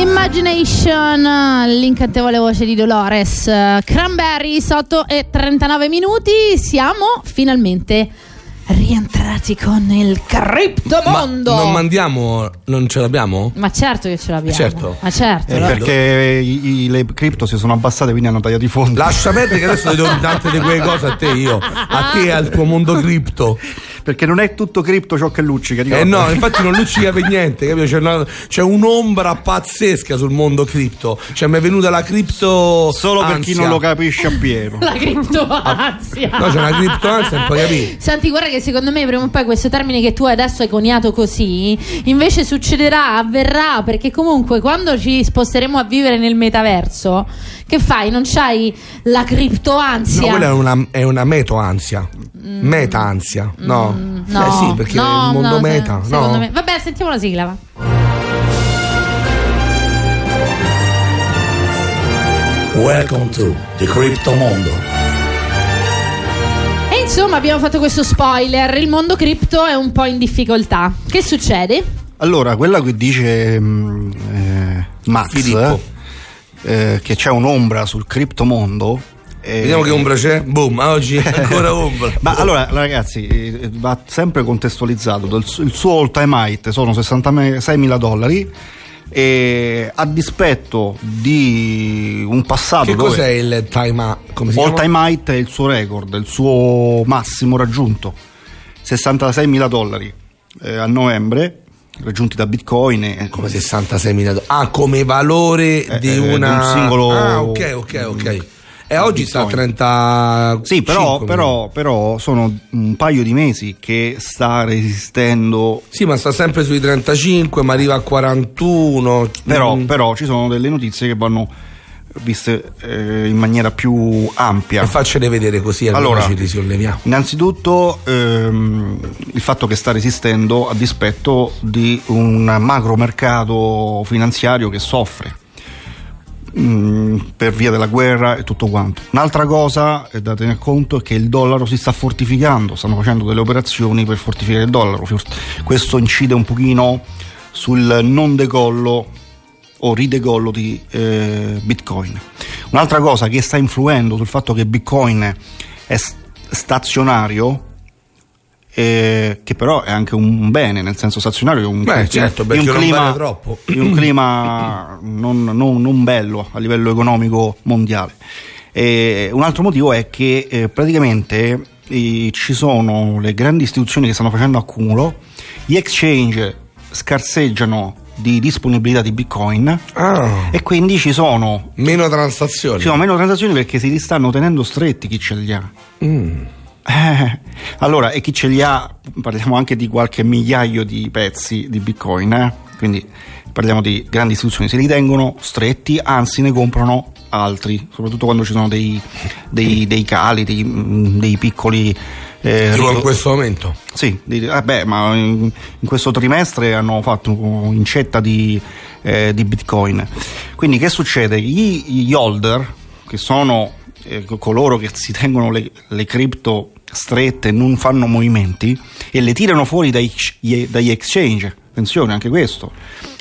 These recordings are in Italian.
Imagination, l'incantevole voce di Dolores. Cranberry, 8 e 39 minuti. Siamo finalmente rientrati con il criptomondo. Ma non mandiamo, non ce l'abbiamo? Ma certo che ce l'abbiamo. Certo. Ma certo. Eh, lo- perché i- i- le cripto si sono abbassate, quindi hanno tagliato i fondi. Lascia perdere che adesso ti do tante di quelle cose a te io, a te e al tuo mondo cripto. Perché non è tutto cripto ciò che luccica. Eh no, infatti non luccica per niente, capito? C'è, una- c'è un'ombra pazzesca sul mondo cripto. Cioè mi è venuta la cripto Solo per chi non lo capisce appieno. La criptoansia. No, c'è una criptoansia, non puoi capire. Senti, guarda che secondo me prima o poi questo termine che tu adesso hai coniato così, invece succederà, avverrà, perché comunque quando ci sposteremo a vivere nel metaverso, che fai? Non c'hai la criptoansia? No, quella è una, è una meto-ansia. Meta-ansia. No. Mm, no, Eh sì, perché no, il mondo no, se- meta. secondo no. me. Vabbè, sentiamo la sigla. va. Welcome to the Crypto Mondo. E insomma, abbiamo fatto questo spoiler. Il mondo cripto è un po' in difficoltà. Che succede? Allora, quella che dice mm, eh, Max, Filippo. Eh, che c'è un'ombra sul criptomondo. eh, Vediamo che ombra c'è. Boom, oggi è ancora ombra. Ma allora, ragazzi, eh, va sempre contestualizzato. Il su- Il suo all time height sono 66 mila dollari. E a dispetto di un passato Che cos'è il time? Come si all time height è il suo record, il suo massimo raggiunto 66 mila dollari eh, a novembre raggiunti da Bitcoin e- Come 66 mila dollari. Ah, come valore Eh, di eh, una... di un singolo- Ah, ok, ok, ok. E oggi sta a Bitcoin. 30... Sì, però, però, però sono un paio di mesi che sta resistendo. Sì, ma sta sempre sui 35, ma arriva a 41. Però, Mm. però ci sono delle notizie che vanno viste eh, in maniera più ampia. E faccele vedere così Allora, ci risolleviamo. Innanzitutto ehm, il fatto che sta resistendo a dispetto di un macro mercato finanziario che soffre mm, per via della guerra e tutto quanto. Un'altra cosa è da tener conto è che il dollaro si sta fortificando, stanno facendo delle operazioni per fortificare il dollaro. Questo incide un pochino sul non decollo o ridecollo di eh, Bitcoin. Un'altra cosa che sta influendo sul fatto che Bitcoin è stazionario, eh, che però è anche un bene, nel senso stazionario è un, Beh, certo, un clima, di un clima non, non- non bello a livello economico mondiale. E un altro motivo è che eh, praticamente eh, ci sono le grandi istituzioni che stanno facendo accumulo, gli exchange scarseggiano di disponibilità di Bitcoin Ah, e quindi ci sono, meno transazioni. ci sono meno transazioni perché si li stanno tenendo stretti chi ce li ha. Mm. Eh, allora, e chi ce li ha, parliamo anche di qualche migliaio di pezzi di Bitcoin, eh? quindi parliamo di grandi istituzioni, se li tengono stretti, anzi ne comprano altri, soprattutto quando ci sono dei, dei- dei cali, dei, mm, dei piccoli... eh, Tipo in questo momento. sì, di- vabbè, ma in, in questo trimestre hanno fatto incetta di, eh, di bitcoin. Quindi che succede? Gli, gli holder, che sono eh, coloro che si tengono le, le cripto strette, non fanno movimenti e le tirano fuori dai, dagli exchange. Attenzione, anche questo.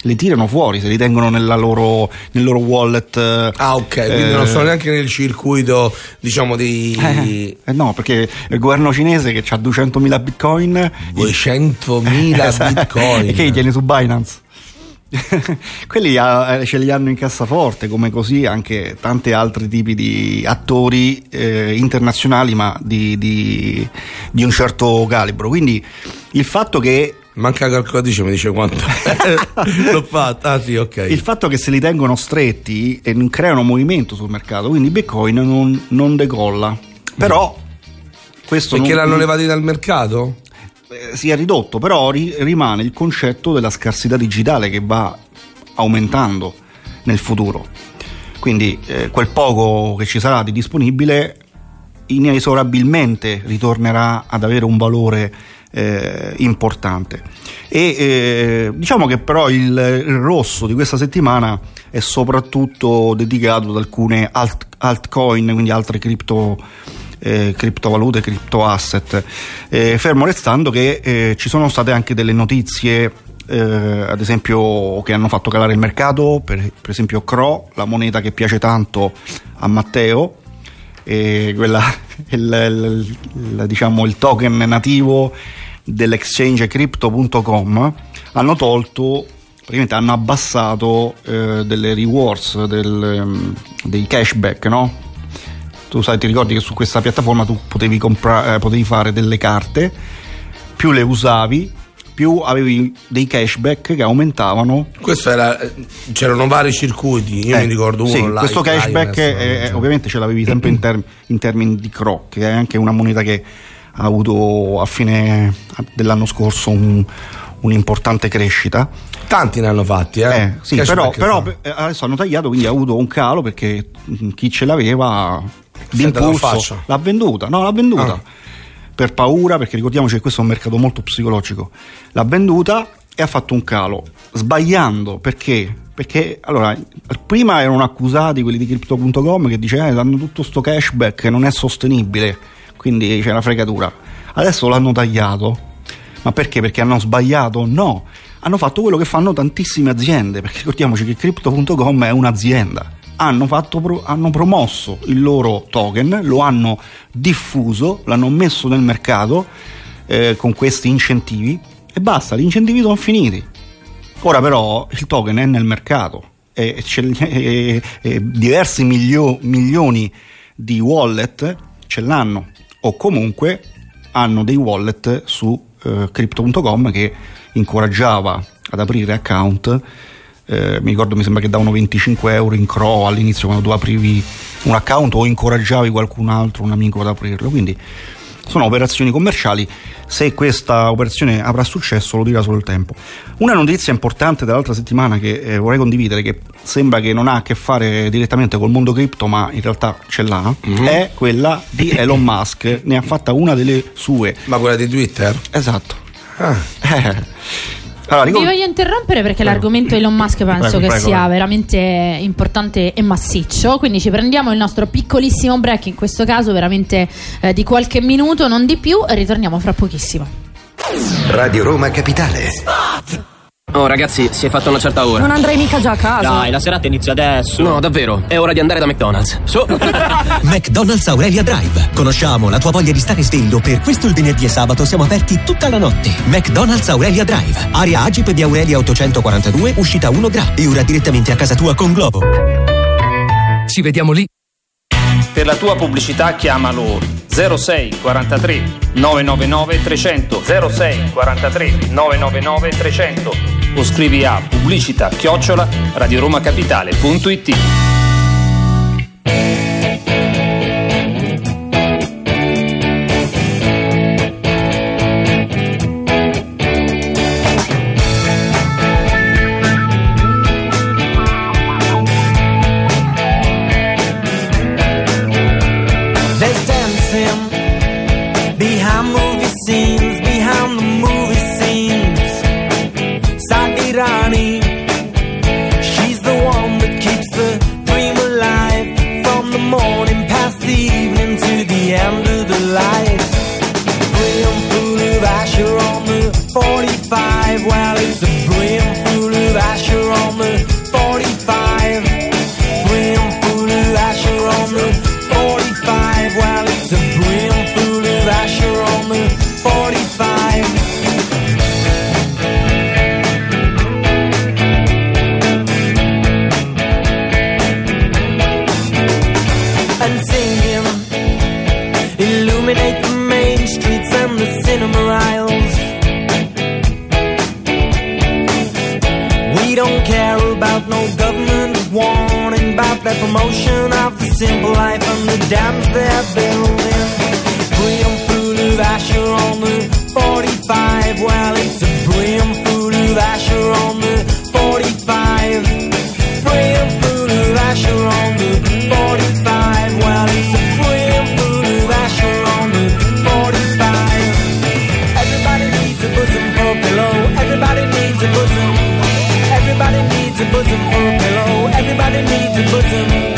Le tirano fuori, se li tengono nella loro, nel loro wallet. eh, Ah, ok, quindi eh, non sono neanche nel circuito, diciamo, dei eh, eh no, perché il governo cinese che ha 200.000 bitcoin 200.000 Esatto. bitcoin. E che li tiene su Binance? Quelli ah, eh, ce li hanno in cassaforte, come così anche tanti altri tipi di attori eh, internazionali, ma di, di- di un certo calibro. Quindi il fatto che Manca la calcolatrice, mi dice quanto. L'ho fatta, ah sì, ok. il fatto che se li tengono stretti e non creano movimento sul mercato, quindi Bitcoin non, non decolla. Però questo Perché non, l'hanno levati dal mercato? eh, si è ridotto, però ri- rimane il concetto della scarsità digitale che va aumentando nel futuro. Quindi eh, quel poco che ci sarà di disponibile inesorabilmente ritornerà ad avere un valore eh, importante. E eh, diciamo che però il, il rosso di questa settimana è soprattutto dedicato ad alcune alt- altcoin, quindi altre cripto eh, criptovalute, criptoasset. Eh, fermo restando che eh, ci sono state anche delle notizie eh, ad esempio che hanno fatto calare il mercato, per, per esempio Cro, la moneta che piace tanto a Matteo, quella, il, il, diciamo, il token nativo dell'exchange crypto.com hanno tolto praticamente hanno abbassato eh, delle rewards del, um, dei cashback no? tu sai ti ricordi che su questa piattaforma tu potevi, compra- eh, potevi fare delle carte più le usavi più avevi dei cashback che aumentavano. Questo era, c'erano vari circuiti, io eh, mi ricordo uno. Sì, live, questo cashback live, è, ovviamente ce l'avevi sempre in, term- in, termini di CRO, che è anche una moneta che ha avuto a fine dell'anno scorso un, un'importante crescita. Tanti ne hanno fatti, eh? eh sì, però, però adesso hanno tagliato, quindi ha avuto un calo perché chi ce l'aveva d'impulso l'ha venduta. No, l'ha venduta. Ah per paura, perché ricordiamoci che questo è un mercato molto psicologico, l'ha venduta e ha fatto un calo, sbagliando perché? Perché allora, prima erano accusati quelli di crypto.com che dicevano eh, danno tutto sto cashback non è sostenibile, quindi c'è una fregatura. Adesso l'hanno tagliato, ma perché? Perché hanno sbagliato? No, hanno fatto quello che fanno tantissime aziende, perché ricordiamoci che crypto.com è un'azienda hanno, fatto, hanno promosso il loro token, lo hanno diffuso, l'hanno messo nel mercato eh, con questi incentivi e basta, gli incentivi sono finiti. Ora però il token è nel mercato e, e, e diversi milio, milioni di wallet ce l'hanno o comunque hanno dei wallet su eh, crypto.com che incoraggiava ad aprire account eh, mi ricordo mi sembra che davano 25 euro in CRO all'inizio quando tu aprivi un account o incoraggiavi qualcun altro, un amico ad aprirlo, quindi sono operazioni commerciali, se questa operazione avrà successo lo dirà solo il tempo. Una notizia importante dell'altra settimana che eh, vorrei condividere, che sembra che non ha a che fare direttamente col mondo cripto, ma in realtà ce l'ha, mm-hmm. è quella di Elon Musk, ne ha fatta una delle sue. Ma quella di Twitter? Esatto. Ah. Eh. Allora, Vi voglio interrompere perché prego. l'argomento Elon Musk penso prego, che prego, sia veramente importante e massiccio. Quindi ci prendiamo il nostro piccolissimo break, in questo caso veramente eh, di qualche minuto, non di più, e ritorniamo fra pochissimo. Radio Roma Capitale. Spot! Oh ragazzi, si è fatta una certa ora. Non andrei mica già a casa. Dai, la serata inizia adesso. No, davvero, è ora di andare da McDonald's. Su. McDonald's Aurelia Drive. Conosciamo la tua voglia di stare sveglio, per questo il venerdì e sabato siamo aperti tutta la notte. McDonald's Aurelia Drive. Area Agip di Aurelia 842, uscita 1 Gra. E ora direttamente a casa tua con Globo. Ci vediamo lì. Per la tua pubblicità chiamalo 06 43 999 300 06 43 999 300 o scrivi a pubblicità chiocciola radioromacapitale.it no government warning about that promotion of the simple life and the dams they're building. Brim full of Asher on the 45. Well, it's a brim full of Asher on the 45. Brim full of Asher on the bosom for a pillow. Everybody needs a bosom.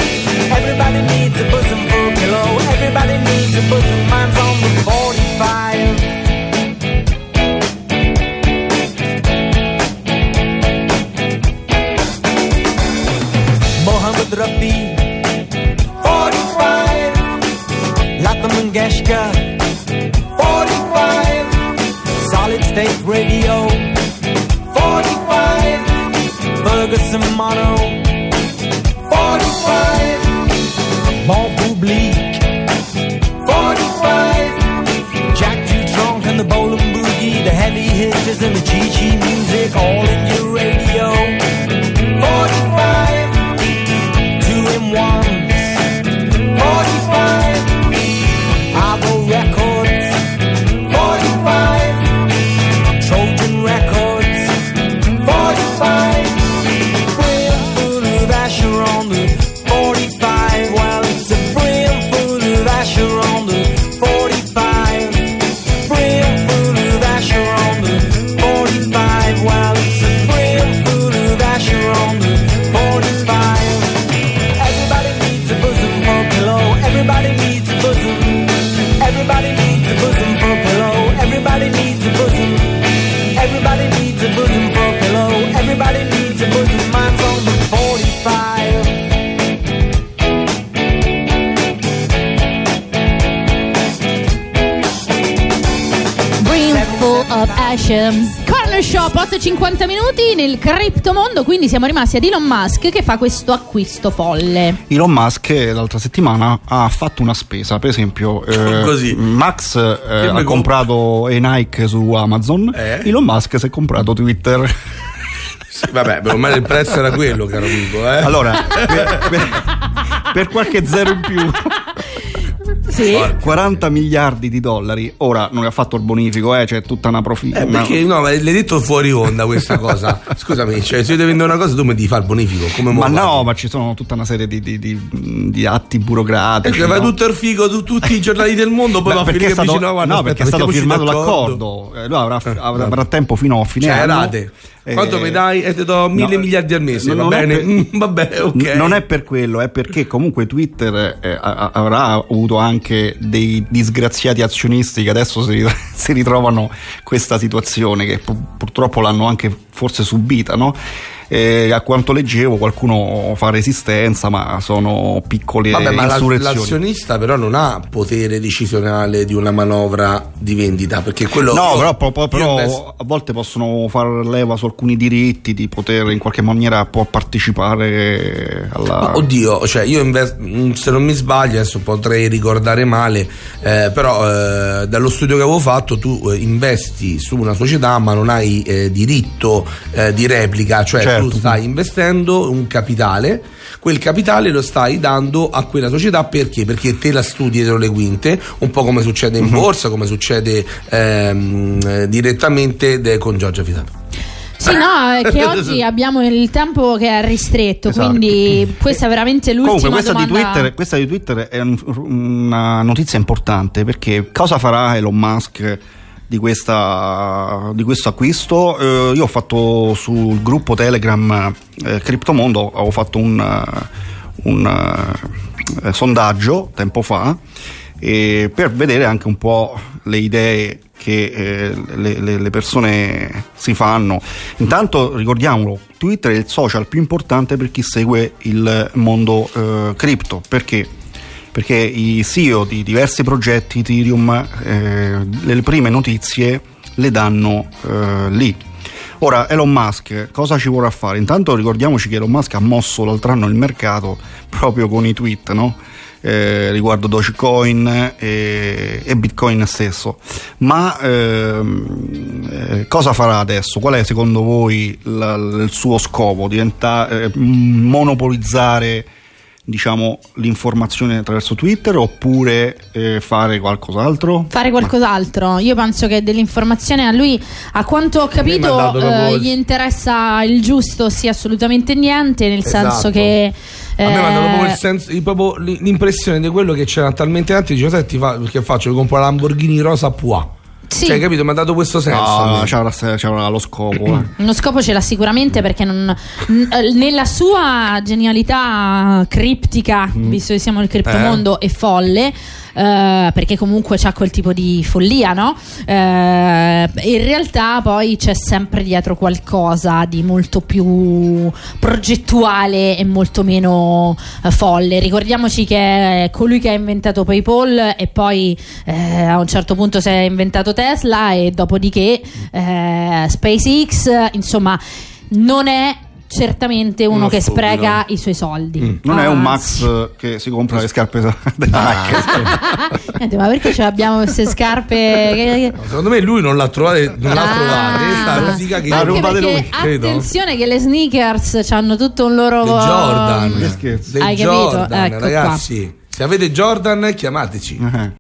a motto. Ashes. Corner Shop, 8.50 minuti nel criptomondo, quindi siamo rimasti ad Elon Musk che fa questo acquisto folle. Elon Musk eh, l'altra settimana ha fatto una spesa, per esempio eh, Così. Max eh, ha comprato e Nike su Amazon, Eh? Elon Musk si è comprato Twitter. Sì, vabbè, ormai il prezzo era quello, caro amico. Eh? Allora, per, per- per qualche zero in più, Sì. 40 miliardi di dollari. Ora non ha fatto il bonifico, eh, c'è tutta una profilo. Eh, perché no, ma l'hai detto fuori onda questa cosa. Scusami, cioè, se io devo vendere una cosa, tu mi devi fare il bonifico. Come Ma no, fai? ma ci sono tutta una serie di, di- di- di atti burocratici. Perché fai no? tutto il figo su tutti i giornali del mondo, poi Beh, va a perché finire è stato, vicino a guarda, no, aspetta, perché è stato firmato d'accordo. l'accordo. Eh, lui avrà, avrà, vabbè. tempo fino a fine Cioè, anno. rate. Eh, Quanto mi dai? E ti do mille no, miliardi al mese, non va è bene? per- Mm, vabbè, ok. N- Non è per quello, è perché comunque Twitter eh, avrà avuto anche dei disgraziati azionisti che adesso si, rit- si ritrovano questa situazione che pu- purtroppo l'hanno anche forse subita, no? Eh, a quanto leggevo qualcuno fa resistenza, ma sono piccole Vabbè, ma l'azionista però non ha potere decisionale di una manovra di vendita, perché quello No, io- però, io però investo- a volte possono far leva su alcuni diritti di poter in qualche maniera può partecipare alla. Ma oddio, cioè io inves- mm, se non mi sbaglio, adesso potrei ricordare male, eh, però eh, dallo studio che avevo fatto tu eh, investi su una società ma non hai eh, diritto eh, di replica, cioè Certo. Tu stai investendo un capitale, quel capitale lo stai dando a quella società perché? Perché te la studi dietro le quinte, un po' come succede in borsa, come succede ehm, eh, direttamente de- con Giorgia Fidato. Sì, no, è che oggi abbiamo il tempo che è ristretto, Esatto. quindi questa è veramente l'ultima Comunque, questa di, domanda. Twitter, questa di Twitter è un- una notizia importante perché cosa farà Elon Musk di, questa, di questo acquisto? Eh, io ho fatto sul gruppo Telegram eh, Criptomondo, ho fatto un, eh, un, eh, sondaggio tempo fa eh, per vedere anche un po' le idee che eh, le, le- le persone si fanno. Intanto ricordiamolo, Twitter è il social più importante per chi segue il mondo eh, cripto. Perché? Perché i CEO di diversi progetti Ethereum eh, le prime notizie le danno eh, lì. Ora, Elon Musk cosa ci vorrà fare? Intanto ricordiamoci che Elon Musk ha mosso l'altro anno il mercato proprio con i tweet, no? Eh, riguardo Dogecoin e, e Bitcoin stesso. Ma ehm, eh, cosa farà adesso? Qual è secondo voi la- il suo scopo? Diventa, eh, monopolizzare diciamo, l'informazione attraverso Twitter oppure eh, fare qualcos'altro? Fare qualcos'altro. Io penso che dell'informazione a lui, a quanto ho capito, eh, gli interessa il giusto, sì, assolutamente niente, nel senso Esatto. che. A me dato proprio, il eh, senso- proprio l'impressione di quello che c'erano talmente tanti. Dicevo, senti, fa, che faccio? Mi compro la Lamborghini rosa Pua. Sì. Cioè, capito? Mi ha dato questo senso. No, c'avrà lo scopo. eh. Uno scopo ce l'ha sicuramente perché non- n- eh, nella sua genialità criptica, Mm. visto che siamo nel Eh. criptomondo, è folle. Eh, perché comunque c'ha quel tipo di follia, no? Eh, in realtà poi c'è sempre dietro qualcosa di molto più progettuale e molto meno eh, folle. Ricordiamoci che è colui che ha inventato PayPal e poi eh, a un certo punto si è inventato Tesla e dopodiché eh, SpaceX, insomma, non è certamente uno, Uno che stupido. spreca i suoi soldi. Non è un. Max che si compra le scarpe della Nike. Niente, ma perché ce abbiamo queste scarpe? che- Secondo me lui non l'ha trovata, non l'ha Ah. trovata. Sta rosica che Anche rubate lui, credo. attenzione che le sneakers hanno tutto un loro dei Jordan. Dei Hai capito? Jordan, Ecco qua. ragazzi. Se avete Jordan, chiamateci. Eh.